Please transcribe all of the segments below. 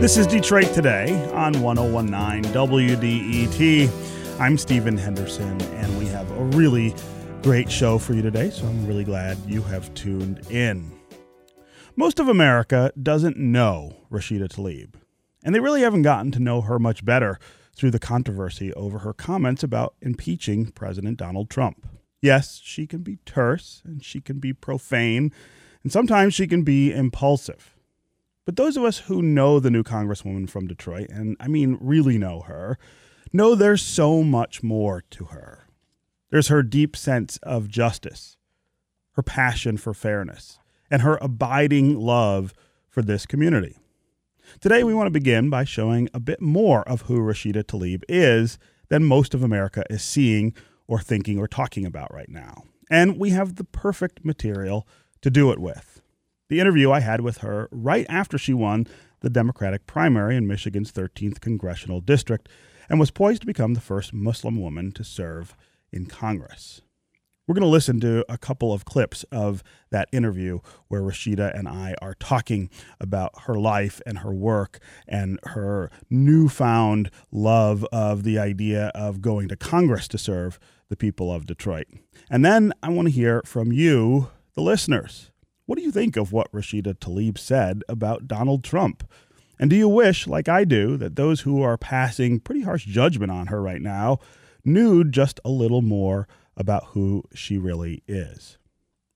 This is Detroit Today on 1019 WDET. I'm Stephen Henderson, and we have a really great show for you today, so I'm really glad you have tuned in. Most of America doesn't know Rashida Tlaib, and they really haven't gotten to know her much better through the controversy over her comments about impeaching President Donald Trump. Yes, she can be terse and she can be profane, and sometimes she can be impulsive. But those of us who know the new Congresswoman from Detroit, and I mean really know her, know there's so much more to her. There's her deep sense of justice, her passion for fairness, and her abiding love for this community. Today, we want to begin by showing a bit more of who Rashida Tlaib is than most of America is seeing or thinking or talking about right now. And we have the perfect material to do it with the interview I had with her right after she won the Democratic primary in Michigan's 13th congressional district and was poised to become the first Muslim woman to serve in Congress. We're going to listen to a couple of clips of that interview where Rashida and I are talking about her life and her work and her newfound love of the idea of going to Congress to serve the people of Detroit. And then I want to hear from you, the listeners. What do you think of what Rashida Tlaib said about Donald Trump? And do you wish, like I do, that those who are passing pretty harsh judgment on her right now knew just a little more about who she really is?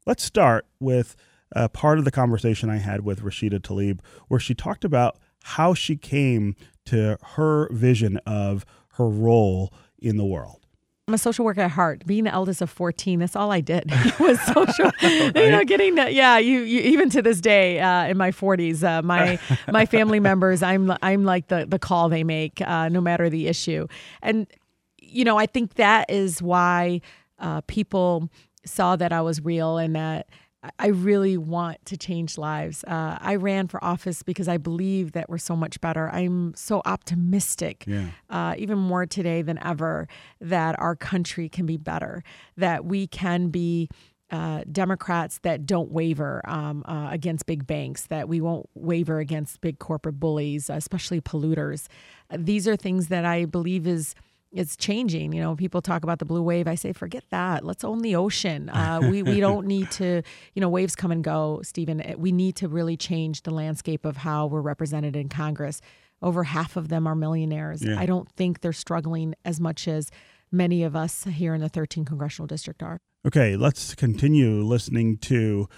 Let's start with a part of the conversation I had with Rashida Tlaib, where she talked about how she came to her vision of her role in the world. I'm a social worker at heart. Being the eldest of 14, that's all I did was social. right? You know, getting to, yeah. You, you even to this day uh, in my 40s, uh, my my family members, I'm I'm like the the call they make, uh, no matter the issue. And you know, I think that is why uh, people saw that I was real and that I really want to change lives. Uh, I ran for office because I believe that we're so much better. I'm so optimistic, yeah. uh, even more today than ever, that our country can be better, that we can be. Uh, Democrats that don't waver um, uh, against big banks, that we won't waver against big corporate bullies, especially polluters. these are things that I believe is it's changing. You know, people talk about the blue wave. I say, forget that. Let's own the ocean. Uh, we we don't need to. You know, waves come and go, Stephen. Eh, we need to really change the landscape of how we're represented in Congress. Over half of them are millionaires. Yeah. I don't think they're struggling as much as many of us here in the 13th congressional district are. Okay, let's continue listening to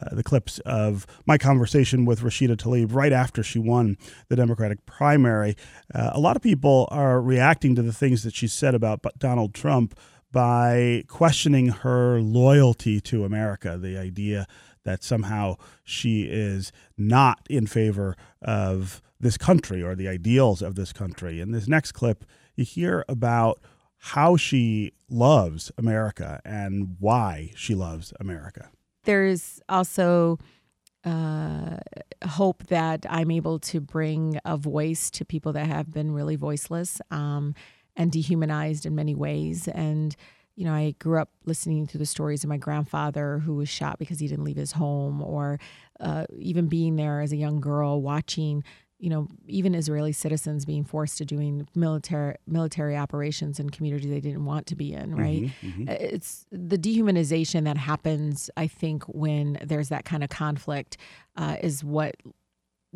uh, the clips of my conversation with Rashida Tlaib right after she won the Democratic primary. Uh, a lot of people are reacting to the things that she said about Donald Trump by questioning her loyalty to America, the idea that somehow she is not in favor of this country or the ideals of this country. In this next clip, you hear about how she loves America and why she loves America there's also uh, hope that I'm able to bring a voice to people that have been really voiceless um, and dehumanized in many ways. And, you know, I grew up listening to the stories of my grandfather who was shot because he didn't leave his home, or uh, even being there as a young girl watching you know, even Israeli citizens being forced to doing military military operations in communities they didn't want to be in, mm-hmm, right? Mm-hmm, mm-hmm. It's the dehumanization that happens. I think when there's that kind of conflict uh, is what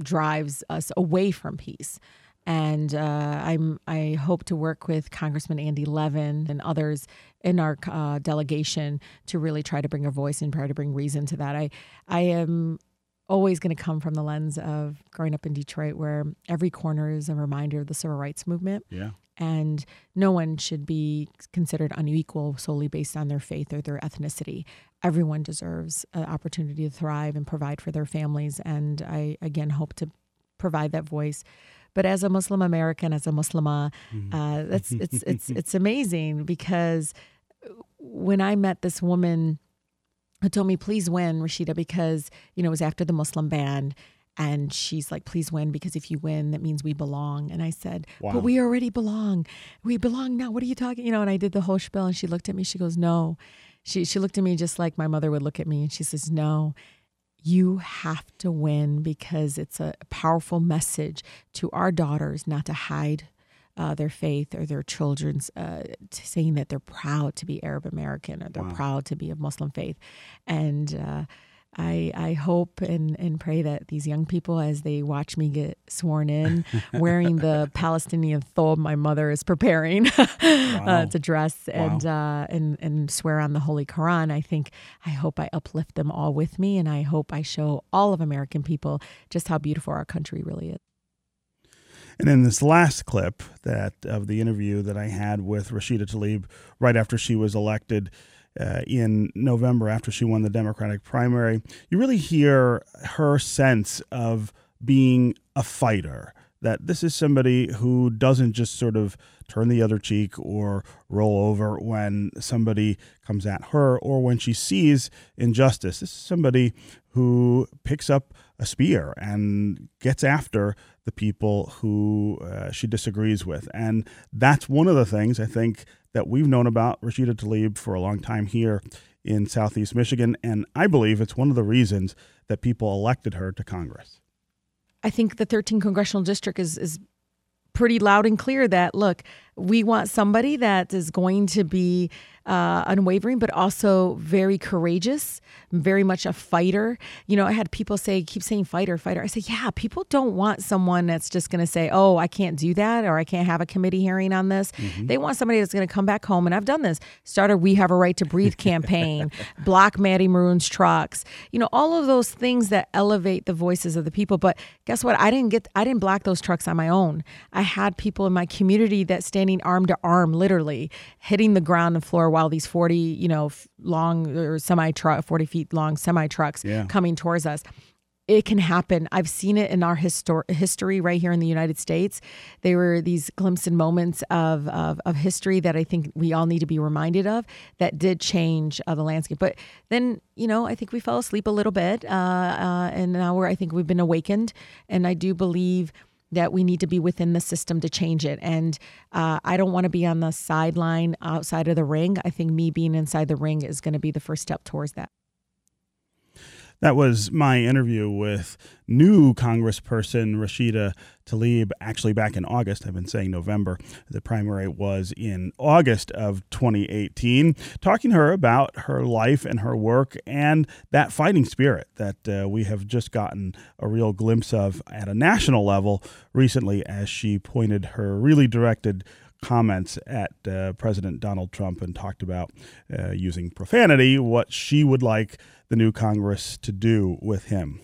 drives us away from peace. And uh, I'm I hope to work with Congressman Andy Levin and others in our uh, delegation to really try to bring a voice and try to bring reason to that. I I am always going to come from the lens of growing up in Detroit, where every corner is a reminder of the civil rights movement. Yeah. And no one should be considered unequal solely based on their faith or their ethnicity. Everyone deserves an opportunity to thrive and provide for their families. And I, again, hope to provide that voice. But as a Muslim American, as a Muslima, mm-hmm. uh, that's it's it's it's amazing because when I met this woman who told me, please win, Rashida, because, you know, it was after the Muslim ban. And she's like, please win, because if you win, that means we belong. And I said, wow. but we already belong. We belong now. What are you talking? You know, and I did the whole spiel and she looked at me. She goes, no. She, she looked at me just like my mother would look at me. And she says, no, you have to win because it's a powerful message to our daughters not to hide uh, their faith or their children's uh, saying that they're proud to be Arab American or they're wow. proud to be of Muslim faith. And uh, I, I hope and, and pray that these young people, as they watch me get sworn in, wearing the Palestinian thobe my mother is preparing uh, wow. to dress and wow. uh, and and swear on the Holy Quran, I think I hope I uplift them all with me, and I hope I show all of American people just how beautiful our country really is. And in this last clip that of the interview that I had with Rashida Tlaib right after she was elected uh, in November after she won the Democratic primary, you really hear her sense of being a fighter. That this is somebody who doesn't just sort of turn the other cheek or roll over when somebody comes at her or when she sees injustice. This is somebody who picks up a spear and gets after the people who uh, she disagrees with. And that's one of the things I think that we've known about Rashida Tlaib for a long time here in Southeast Michigan. And I believe it's one of the reasons that people elected her to Congress. I think the 13th congressional district is, is pretty loud and clear that, look, we want somebody that is going to be uh, unwavering, but also very courageous, very much a fighter. You know, I had people say, keep saying fighter, fighter. I say, yeah, people don't want someone that's just going to say, oh, I can't do that or I can't have a committee hearing on this. Mm-hmm. They want somebody that's going to come back home. And I've done this. Started We Have a Right to Breathe campaign, block Matty Moroun's trucks, you know, all of those things that elevate the voices of the people. But guess what? I didn't get, I didn't block those trucks on my own. I had people in my community that standing arm to arm, literally hitting the ground and floor while these 40, you know, long or semi truck, 40 feet long semi trucks yeah. coming towards us. It can happen. I've seen it in our histor- history right here in the United States. There were these glimpses and moments of, of, of, history that I think we all need to be reminded of that did change uh, the landscape. But then, you know, I think we fell asleep a little bit. Uh, uh, and now we're, I think we've been awakened. And I do believe that we need to be within the system to change it. And uh, I don't want to be on the sideline outside of the ring. I think me being inside the ring is going to be the first step towards that. That was my interview with new Congressperson Rashida Tlaib, actually back in August. I've been saying November. The primary was in August of 2018. Talking to her about her life and her work and that fighting spirit that uh, we have just gotten a real glimpse of at a national level recently as she pointed her really directed comments at uh, President Donald Trump and talked about uh, using profanity, what she would like the new Congress to do with him.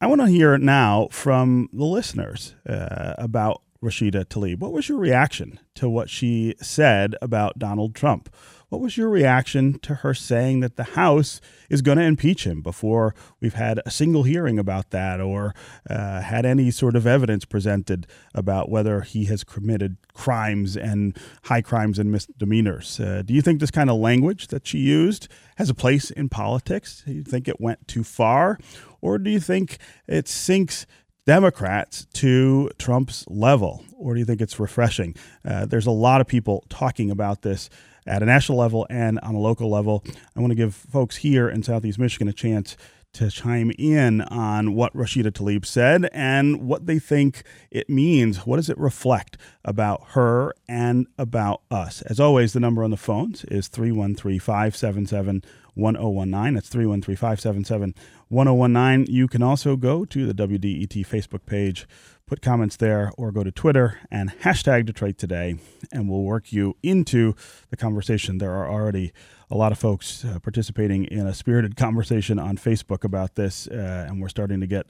I want to hear now from the listeners uh, about Rashida Tlaib. What was your reaction to what she said about Donald Trump? What was your reaction to her saying that the House is going to impeach him before we've had a single hearing about that or uh, had any sort of evidence presented about whether he has committed crimes and high crimes and misdemeanors? Uh, do you think this kind of language that she used has a place in politics? Do you think it went too far? Or do you think it sinks Democrats to Trump's level? Or do you think it's refreshing? Uh, there's a lot of people talking about this at a national level and on a local level. I want to give folks here in Southeast Michigan a chance to chime in on what Rashida Tlaib said and what they think it means. What does it reflect about her and about us? As always, the number on the phones is 313 577 1019. That's 313 577 1019. You can also go to the WDET Facebook page put comments there or go to Twitter and hashtag Detroit Today, and we'll work you into the conversation. There are already a lot of folks uh, participating in a spirited conversation on Facebook about this, uh, and we're starting to get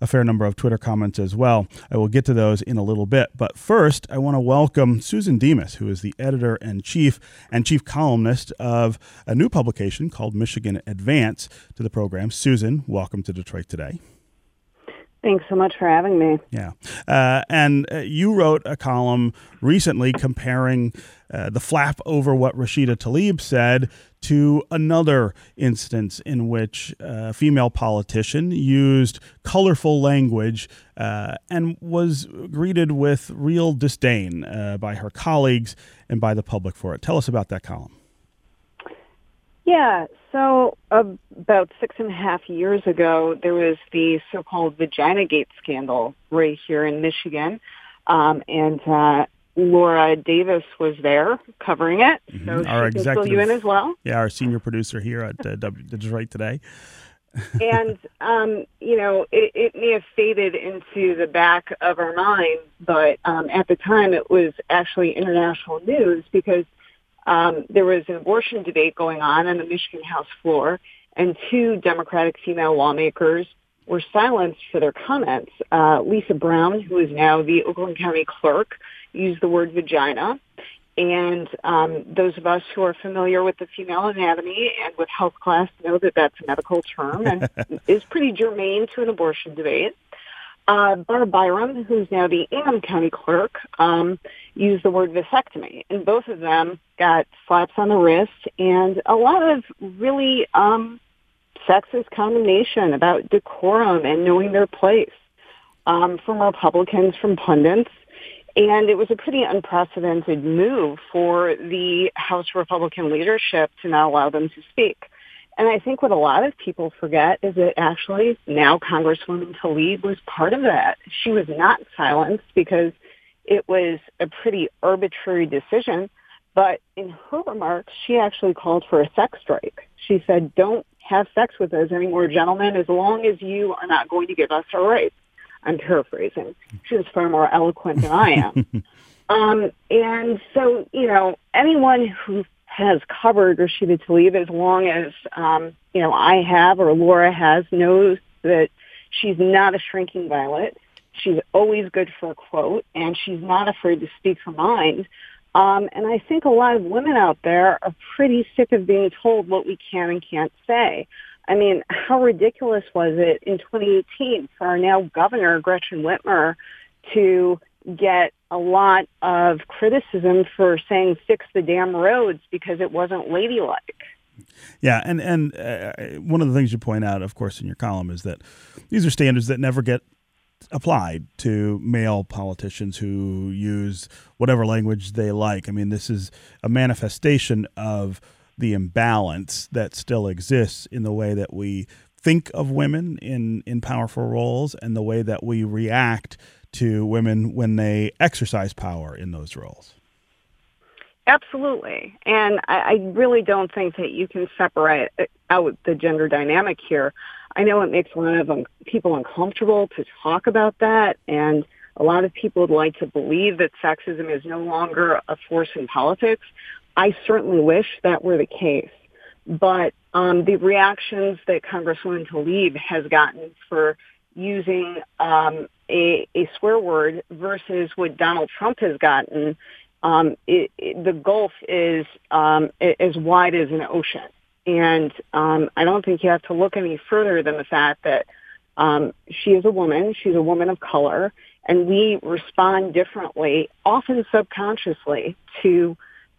a fair number of Twitter comments as well. I will get to those in a little bit. But first, I want to welcome Susan Demas, who is the editor and chief and chief columnist of a new publication called Michigan Advance to the program. Susan, welcome to Detroit Today. Thanks so much for having me. Yeah. Uh, and uh, you wrote a column recently comparing uh, the flap over what Rashida Tlaib said to another instance in which a female politician used colorful language uh, and was greeted with real disdain uh, by her colleagues and by the public for it. Tell us about that column. Yeah, so about six and a half years ago, there was the so-called Vagina Gate scandal right here in Michigan. Um, and uh, Laura Davis was there covering it. So Mhm. she Our fill executive- you in as well. Yeah, our senior producer here at uh, W Detroit Today. and um, you know, it, it may have faded into the back of our minds, but um, at the time, it was actually international news because um, there was an abortion debate going on on the Michigan House floor, and two Democratic female lawmakers were silenced for their comments. Uh, Lisa Brown, who is now the Oakland County Clerk, used the word vagina. And um, those of us who are familiar with the female anatomy and with health class know that that's a medical term and is pretty germane to an abortion debate. Uh, Barb Byrum, who's now the Ingham County Clerk, um, used the word vasectomy, and both of them got slaps on the wrist and a lot of really um, sexist condemnation about decorum and knowing their place um, from Republicans, from pundits. And it was a pretty unprecedented move for the House Republican leadership to not allow them to speak. And I think what a lot of people forget is that actually now Congresswoman Tlaib was part of that. She was not silenced because it was a pretty arbitrary decision. But in her remarks, she actually called for a sex strike. She said, don't have sex with us anymore, gentlemen, as long as you are not going to give us our rights. I'm paraphrasing. She was far more eloquent than I am. um, and so, you know, anyone who has covered Rashida Tlaib as long as, um, you know, I have or Laura has knows that she's not a shrinking violet. She's always good for a quote, and she's not afraid to speak her mind. Um, and I think a lot of women out there are pretty sick of being told what we can and can't say. I mean, how ridiculous was it in 2018 for our now governor, Gretchen Whitmer, to get a lot of criticism for saying fix the damn roads because it wasn't ladylike. Yeah, and and uh, one of the things you point out, of course, in your column is that these are standards that never get applied to male politicians who use whatever language they like. I mean, this is a manifestation of the imbalance that still exists in the way that we think of women in in powerful roles and the way that we react to women when they exercise power in those roles. Absolutely. And I, I really don't think that you can separate out the gender dynamic here. I know it makes a lot of um, people uncomfortable to talk about that, and a lot of people would like to believe that sexism is no longer a force in politics. I certainly wish that were the case. But um, the reactions that Congresswoman Tlaib has gotten for using um, a, a swear word versus what Donald Trump has gotten, um, it, it, the gulf is um, as wide as an ocean. And um, I don't think you have to look any further than the fact that um, she is a woman. She's a woman of color. And we respond differently, often subconsciously, to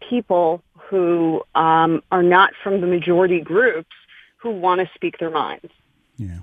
people who um, are not from the majority groups who want to speak their minds. Yeah.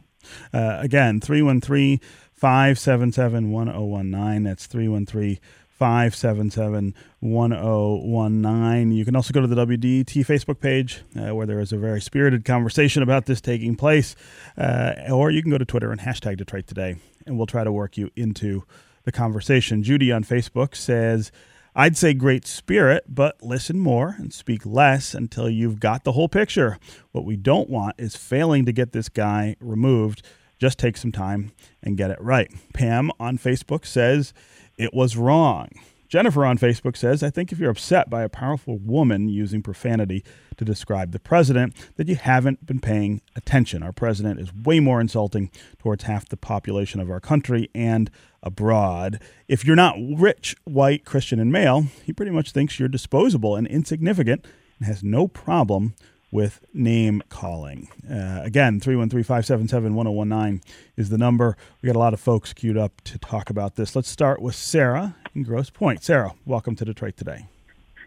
Uh, again, 313 577 1019. That's 313 577 1019. You can also go to the WDET Facebook page uh, where there is a very spirited conversation about this taking place. Uh, or you can go to Twitter and hashtag Detroit Today, and we'll try to work you into the conversation. Judy on Facebook says, I'd say great spirit, but listen more and speak less until you've got the whole picture. What we don't want is failing to get this guy removed. Just take some time and get it right. Pam on Facebook says it was wrong. Jennifer on Facebook says, I think if you're upset by a powerful woman using profanity to describe the president, that you haven't been paying attention. Our president is way more insulting towards half the population of our country and abroad. If you're not rich, white, Christian, and male, he pretty much thinks you're disposable and insignificant and has no problem with name calling. Uh, again, 313 577 1019 is the number. We got a lot of folks queued up to talk about this. Let's start with Sarah in Grosse Pointe. Sarah, welcome to Detroit today.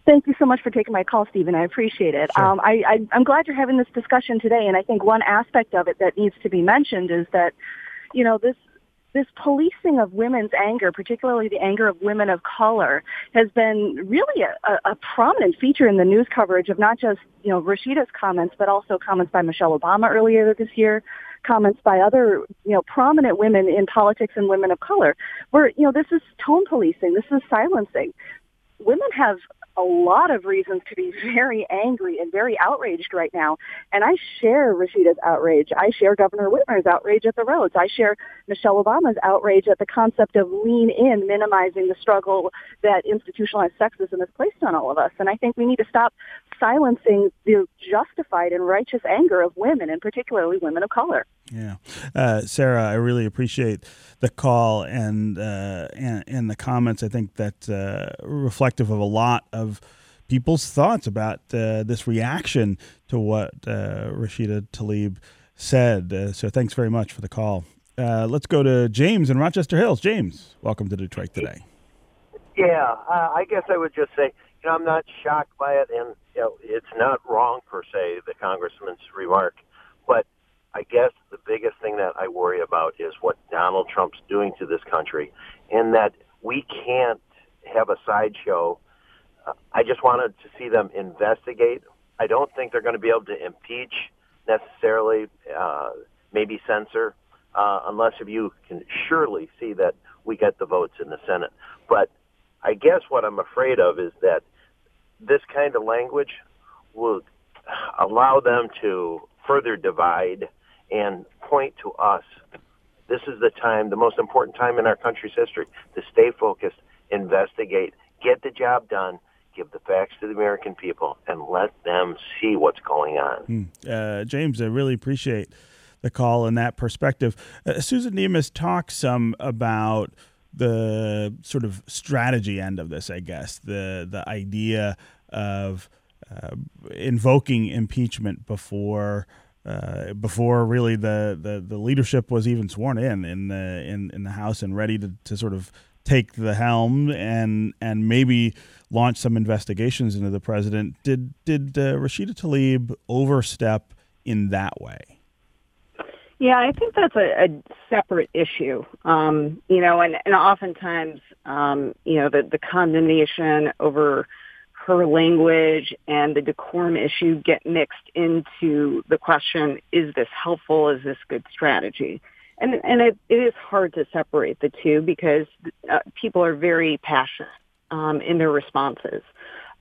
Thank you so much for taking my call, Stephen. I appreciate it. Sure. Um, I, I, I'm glad you're having this discussion today, and I think one aspect of it that needs to be mentioned is that, you know, this this policing of women's anger, particularly the anger of women of color, has been really a, a, prominent feature in the news coverage of not just, you know, Rashida's comments, but also comments by Michelle Obama earlier this year, comments by other, you know, prominent women in politics and women of color, where, you know, this is tone policing, this is silencing. Women have a lot of reasons to be very angry and very outraged right now. And I share Rashida's outrage. I share Governor Whitmer's outrage at the roads. I share Michelle Obama's outrage at the concept of lean in, minimizing the struggle that institutionalized sexism has placed on all of us. And I think we need to stop silencing the justified and righteous anger of women, and particularly women of color. Yeah, uh, Sarah, I really appreciate the call and uh, and, and the comments. I think that uh, reflective of a lot of people's thoughts about uh, this reaction to what uh, Rashida Tlaib said. Uh, so thanks very much for the call. let's go to James in Rochester Hills. James, welcome to Detroit today. Yeah, I guess I would just say, you know, I'm not shocked by it, and you know, it's not wrong per se, the congressman's remark, but I guess the biggest thing that I worry about is what Donald Trump's doing to this country, and that we can't have a sideshow. Uh, I just wanted to see them investigate. I don't think they're going to be able to impeach necessarily, uh, maybe censor, uh, unless if you can surely see that we get the votes in the Senate. But I guess what I'm afraid of is that this kind of language will allow them to further divide and point to us. This is the time, the most important time in our country's history, to stay focused, investigate, get the job done, give the facts to the American people, and let them see what's going on. Hmm. Uh, James, I really appreciate the call and that perspective. Uh, Susan Demas talks some about the sort of strategy end of this, I guess, the the idea of uh, invoking impeachment before uh, before really the, the, the leadership was even sworn in in the in, in the House and ready to, to sort of take the helm and and maybe launch some investigations into the president. Did did uh, Rashida Tlaib overstep in that way? Yeah, I think that's a, a separate issue. Um, you know, and, and oftentimes, um, you know, the, the condemnation over her language and the decorum issue get mixed into the question, is this helpful? Is this good strategy? And, and it, it is hard to separate the two because uh, people are very passionate um, in their responses.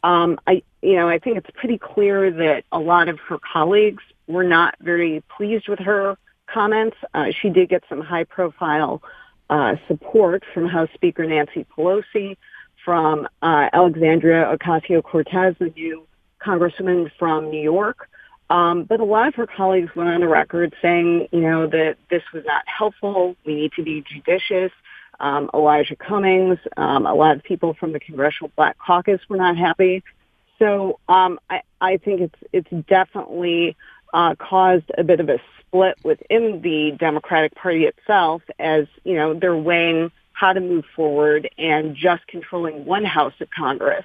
Um, I, you know, I think it's pretty clear that a lot of her colleagues were not very pleased with her comments. Uh, she did get some high-profile uh, support from House Speaker Nancy Pelosi from uh, Alexandria Ocasio-Cortez, the new congresswoman from New York. Um, but a lot of her colleagues went on the record saying, you know, that this was not helpful. We need to be judicious. Um, Elijah Cummings, um, a lot of people from the Congressional Black Caucus were not happy. So um, I, I think it's it's definitely uh, caused a bit of a split within the Democratic Party itself, as you know they're weighing how to move forward and just controlling one house of Congress.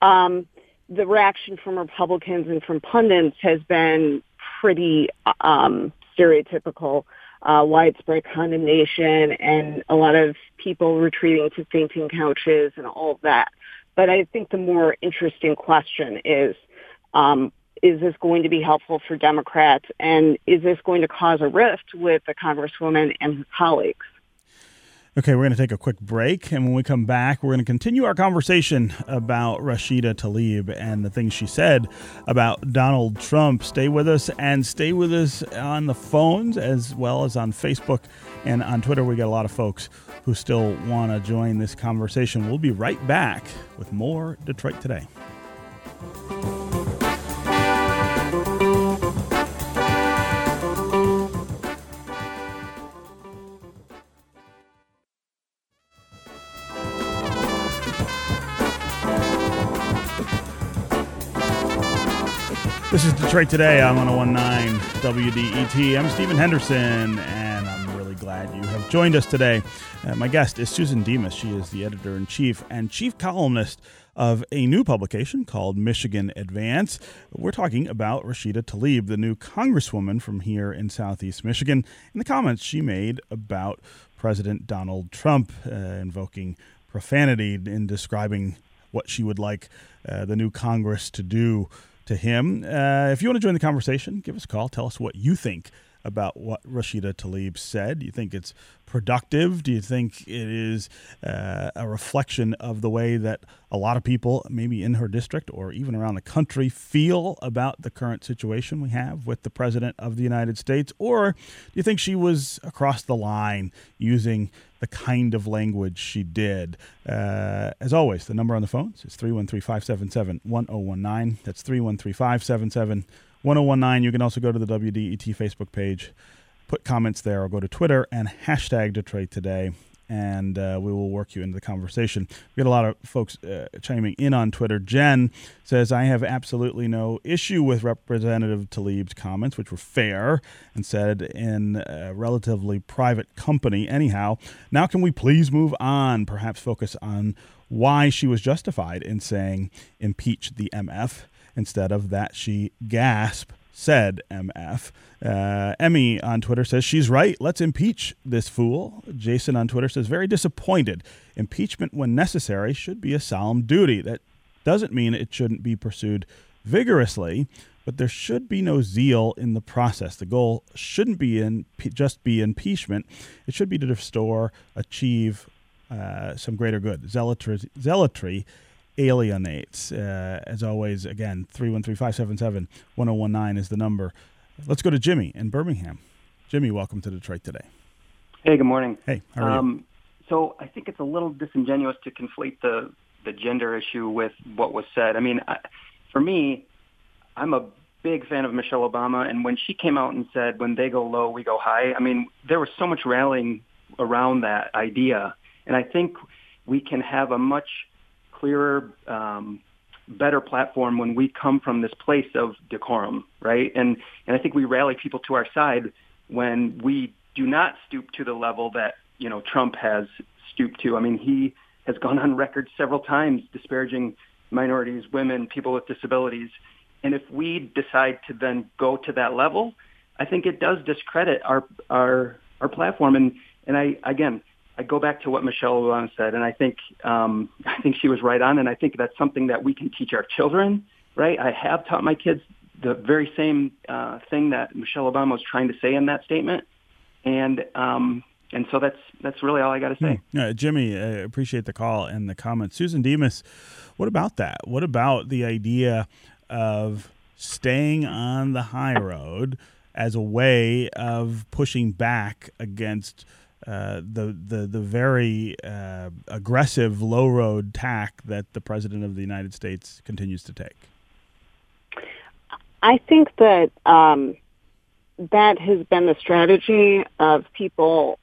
Um, the reaction from Republicans and from pundits has been pretty um, stereotypical, uh, widespread condemnation, and a lot of people retreating to fainting couches and all of that. But I think the more interesting question is, um, is this going to be helpful for Democrats, and is this going to cause a rift with the Congresswoman and her colleagues? Okay, we're going to take a quick break. And when we come back, we're going to continue our conversation about Rashida Tlaib and the things she said about Donald Trump. Stay with us and stay with us on the phones as well as on Facebook and on Twitter. We got a lot of folks who still want to join this conversation. We'll be right back with more Detroit Today. This is Detroit Today on 1019 WDET. I'm Stephen Henderson, and I'm really glad you have joined us today. Uh, my guest is Susan Demas. She is the editor in chief and chief columnist of a new publication called Michigan Advance. We're talking about Rashida Tlaib, the new congresswoman from here in southeast Michigan, and the comments she made about President Donald Trump, uh, invoking profanity in describing what she would like uh, the new Congress to do to him. Uh, if you want to join the conversation, give us a call. Tell us what you think about what Rashida Tlaib said. Do you think it's productive? Do you think it is uh, a reflection of the way that a lot of people, maybe in her district or even around the country, feel about the current situation we have with the President of the United States? Or do you think she was across the line using the kind of language she did? Uh, as always, the number on the phones is 313 577 1019. That's 313 577 1019. You can also go to the WDET Facebook page, put comments there, or go to Twitter and hashtag Detroit Today, and uh, we will work you into the conversation. We get a lot of folks uh, chiming in on Twitter. Jen says, I have absolutely no issue with Representative Tlaib's comments, which were fair and said in a relatively private company. Anyhow, now can we please move on, perhaps focus on why she was justified in saying impeach the MF? instead of that she gasp said MF. Uh, Emmy on Twitter says she's right. Let's impeach this fool. Jason on Twitter says very disappointed. Impeachment, when necessary, should be a solemn duty. That doesn't mean it shouldn't be pursued vigorously, but there should be no zeal in the process. The goal shouldn't be in just be impeachment. It should be to restore, achieve uh, some greater good. Zealotry, zealotry alienates. Uh, as always, again, 313 577 1019 is the number. Let's go to Jimmy in Birmingham. Jimmy, welcome to Detroit today. Hey, good morning. Hey, how are um, you? So I think it's a little disingenuous to conflate the, the gender issue with what was said. I mean, I, for me, I'm a big fan of Michelle Obama, and when she came out and said, when they go low, we go high, I mean, there was so much rallying around that idea. And I think we can have a much clearer, um, better platform when we come from this place of decorum, right? And and I think we rally people to our side when we do not stoop to the level that you know Trump has stooped to. I mean, he has gone on record several times disparaging minorities, women, people with disabilities, and if we decide to then go to that level, I think it does discredit our our our platform. And and I again, I go back to what Michelle Obama said, and I think um, I think she was right on, and I think that's something that we can teach our children. Right? I have taught my kids the very same uh, thing that Michelle Obama was trying to say in that statement, and um, and so that's that's really all I got to say. Yeah, Jimmy, I appreciate the call and the comments. Susan Demas, what about that? What about the idea of staying on the high road as a way of pushing back against? Uh, the the the very uh, aggressive low road tack that the president of the United States continues to take? I think that um, that has been the strategy of people,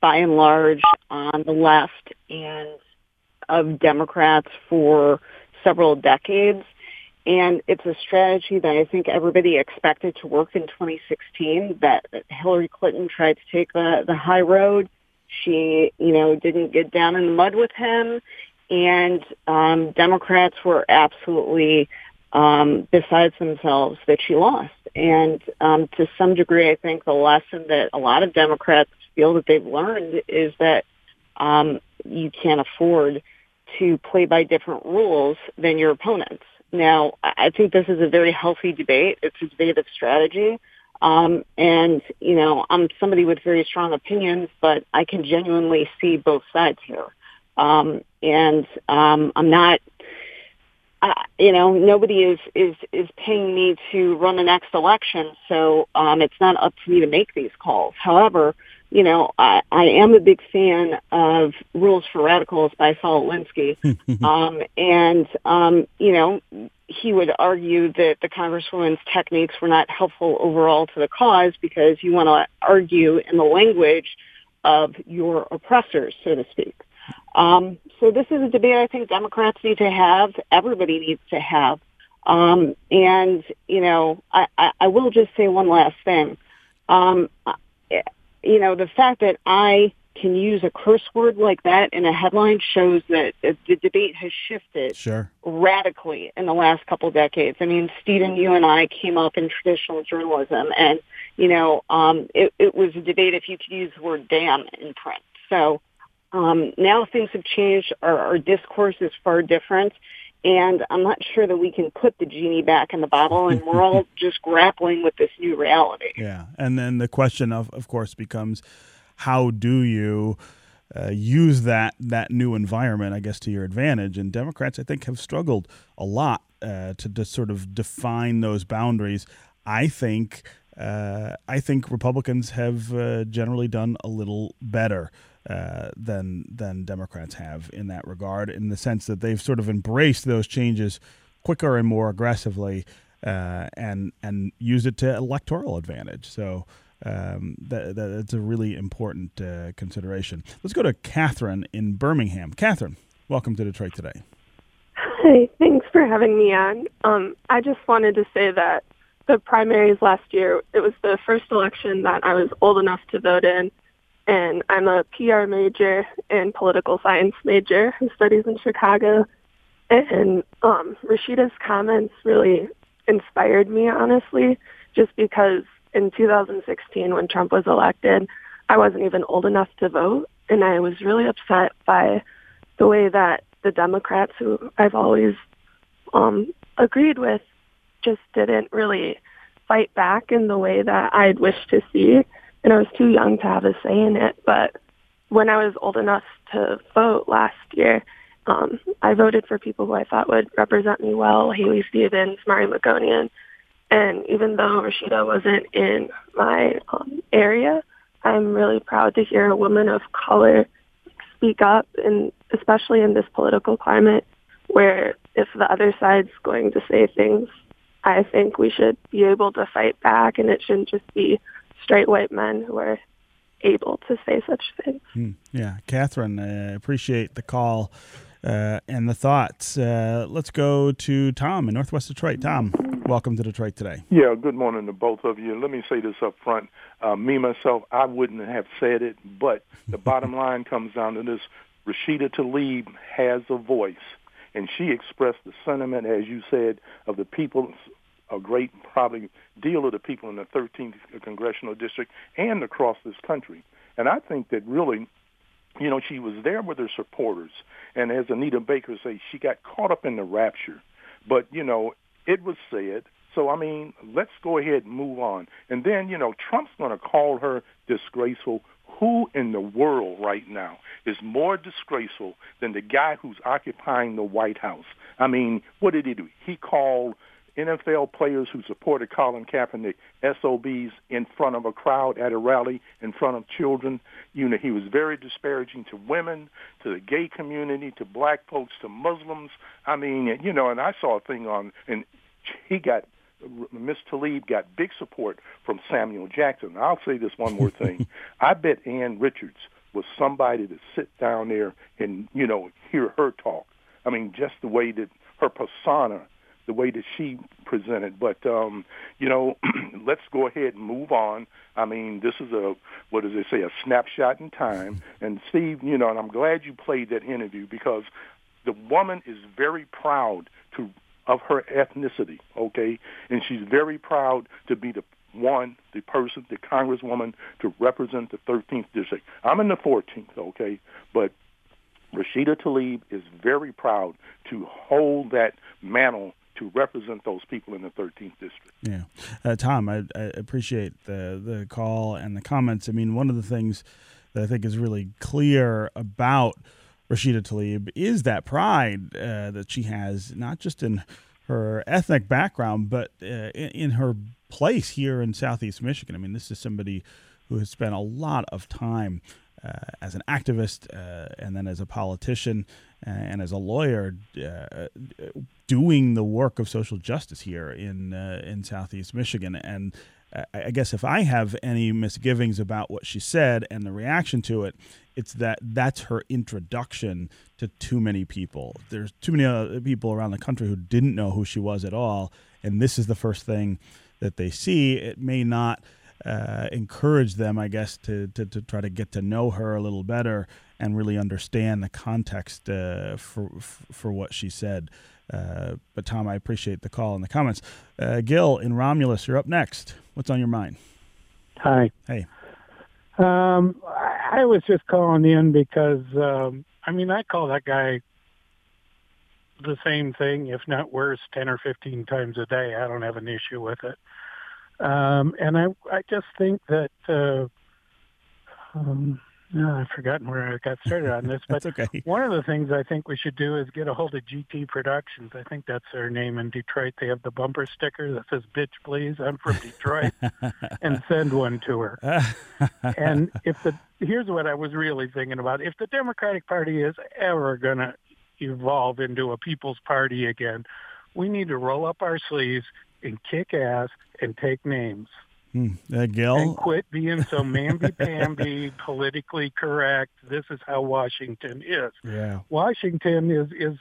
by and large, on the left and of Democrats for several decades. And it's a strategy that I think everybody expected to work in 2016, that Hillary Clinton tried to take the, the high road. She, you know, didn't get down in the mud with him. And um, Democrats were absolutely um, besides themselves that she lost. And um, to some degree, I think the lesson that a lot of Democrats feel that they've learned is that um, you can't afford to play by different rules than your opponents. Now, I think this is a very healthy debate. It's a debate of strategy. Um, and, you know, I'm somebody with very strong opinions, but I can genuinely see both sides here. Um, and um, I'm not, uh, you know, nobody is, is, is paying me to run the next election, so um, it's not up to me to make these calls. However, you know, I, I am a big fan of Rules for Radicals by Saul Alinsky. um, and, um, you know, he would argue that the Congresswoman's techniques were not helpful overall to the cause because you want to argue in the language of your oppressors, so to speak. Um, so this is a debate I think Democrats need to have. Everybody needs to have. Um, and, you know, I, I, I will just say one last thing. Um, you know, the fact that I can use a curse word like that in a headline shows that the debate has shifted sure. radically in the last couple of decades. I mean, Stephen, you and I came up in traditional journalism, and you know, um, it, it was a debate if you could use the word "damn" in print. So um, now things have changed. Our, our discourse is far different. And I'm not sure that we can put the genie back in the bottle, and we're all just grappling with this new reality. Yeah, and then the question of, of course, becomes how do you uh, use that that new environment, I guess, to your advantage? And Democrats, I think, have struggled a lot uh, to, to sort of define those boundaries. I think uh, I think Republicans have uh, generally done a little better uh, than than Democrats have in that regard, in the sense that they've sort of embraced those changes quicker and more aggressively, uh, and and use it to electoral advantage. So. Um, that, that, that's a really important uh, consideration. Let's go to Catherine in Birmingham. Catherine, welcome to Detroit today. Hi, thanks for having me on. Um, I just wanted to say that the primaries last year, it was the first election that I was old enough to vote in, and I'm a PR major and political science major who studies in Chicago. And um, Rashida's comments really inspired me, honestly, just because in 2016 when Trump was elected, I wasn't even old enough to vote, and I was really upset by the way that the Democrats, who I've always um, agreed with, just didn't really fight back in the way that I'd wish to see and I was too young to have a say in it. But when I was old enough to vote last year, um, I voted for people who I thought would represent me well, Haley Stevens, Mari Manoogian. And even though Rashida wasn't in my um, area, I'm really proud to hear a woman of color speak up, and especially in this political climate where if the other side's going to say things, I think we should be able to fight back, and it shouldn't just be straight white men who are able to say such things. Mm, yeah, Catherine, I uh, appreciate the call uh, and the thoughts. Uh, let's go to Tom in Northwest Detroit. Tom, welcome to Detroit today. Yeah, good morning to both of you. Let me say this up front. Uh, me, myself, I wouldn't have said it, but the bottom line comes down to this. Rashida Tlaib has a voice, and she expressed the sentiment, as you said, of the people a great probably deal of the people in the 13th congressional district and across this country. And I think that really, you know, she was there with her supporters. And as Anita Baker says, she got caught up in the rapture. But, you know, it was said. So, I mean, let's go ahead and move on. And then, you know, Trump's going to call her disgraceful. Who in the world right now is more disgraceful than the guy who's occupying the White House? I mean, what did he do? He called NFL players who supported Colin Kaepernick, SOBs, in front of a crowd at a rally, in front of children. You know, he was very disparaging to women, to the gay community, to black folks, to Muslims. I mean, you know, and I saw a thing on, and he got, Miss Tlaib got big support from Samuel Jackson. I'll say this one more thing. I bet Ann Richards was somebody to sit down there and, you know, hear her talk. I mean, just the way that her persona the way that she presented. But um, you know, let's go ahead and move on. I mean, this is a what does it say? A snapshot in time. And Steve, you know, and I'm glad you played that interview because the woman is very proud to of her ethnicity, okay, and she's very proud to be the one, the person, the congresswoman to represent the 13th district. I'm in the 14th, okay, but Rashida Tlaib is very proud to hold that mantle to represent those people in the 13th district. Yeah, uh, Tom, I, I, appreciate the the call and the comments. I mean, one of the things that I think is really clear about Rashida Tlaib is that pride uh, that she has, not just in her ethnic background, but uh, in, in her place here in Southeast Michigan. I mean, this is somebody who has spent a lot of time Uh, as an activist uh, and then as a politician uh, and as a lawyer uh, uh, doing the work of social justice here in in southeast Michigan and I guess if I have any misgivings about what she said and the reaction to it, it's that that's her introduction to too many people. There's too many other people around the country who didn't know who she was at all, and this is the first thing that they see. It may not uh, encourage them, I guess, to, to, to, try to get to know her a little better and really understand the context uh, for, for what she said. Uh, but Tom, I appreciate the call and the comments. Uh, Gil in Romulus, you're up next. What's on your mind? Hi. Hey. Um, I I was just calling in because um, I mean I call that guy the same thing, if not worse, ten or fifteen times a day. I don't have an issue with it, um, and I I just think that. Uh, um, no, I've forgotten where I got started on this, but okay. one of the things I think we should do is get a hold of GT Productions. I think that's their name in Detroit. They have the bumper sticker that says "Bitch, please, I'm from Detroit," and send one to her. and if the here's what I was really thinking about: if the Democratic Party is ever going to evolve into a people's party again, we need to roll up our sleeves and kick ass and take names. Hmm. Gil? And quit being so mamby-pamby, politically correct. This is how Washington is. Yeah. Washington is is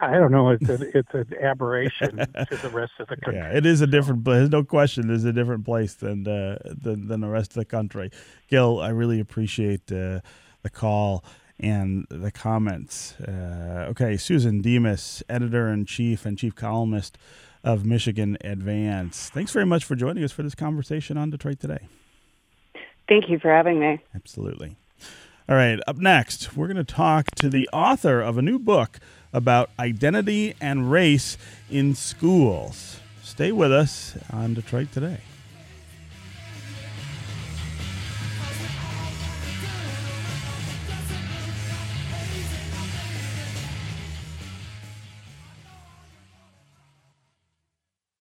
I, I don't know. It's a, it's an aberration to the rest of the country. Yeah, it is a different place. There's no question, it's a different place than uh, than, than the rest of the country. Gil, I really appreciate uh, the call and the comments. Uh, okay, Susan Demas, editor in chief and chief columnist of Michigan Advance. Thanks very much for joining us for this conversation on Detroit Today. Thank you for having me. Absolutely. All right, up next, we're going to talk to the author of a new book about identity and race in schools. Stay with us on Detroit Today.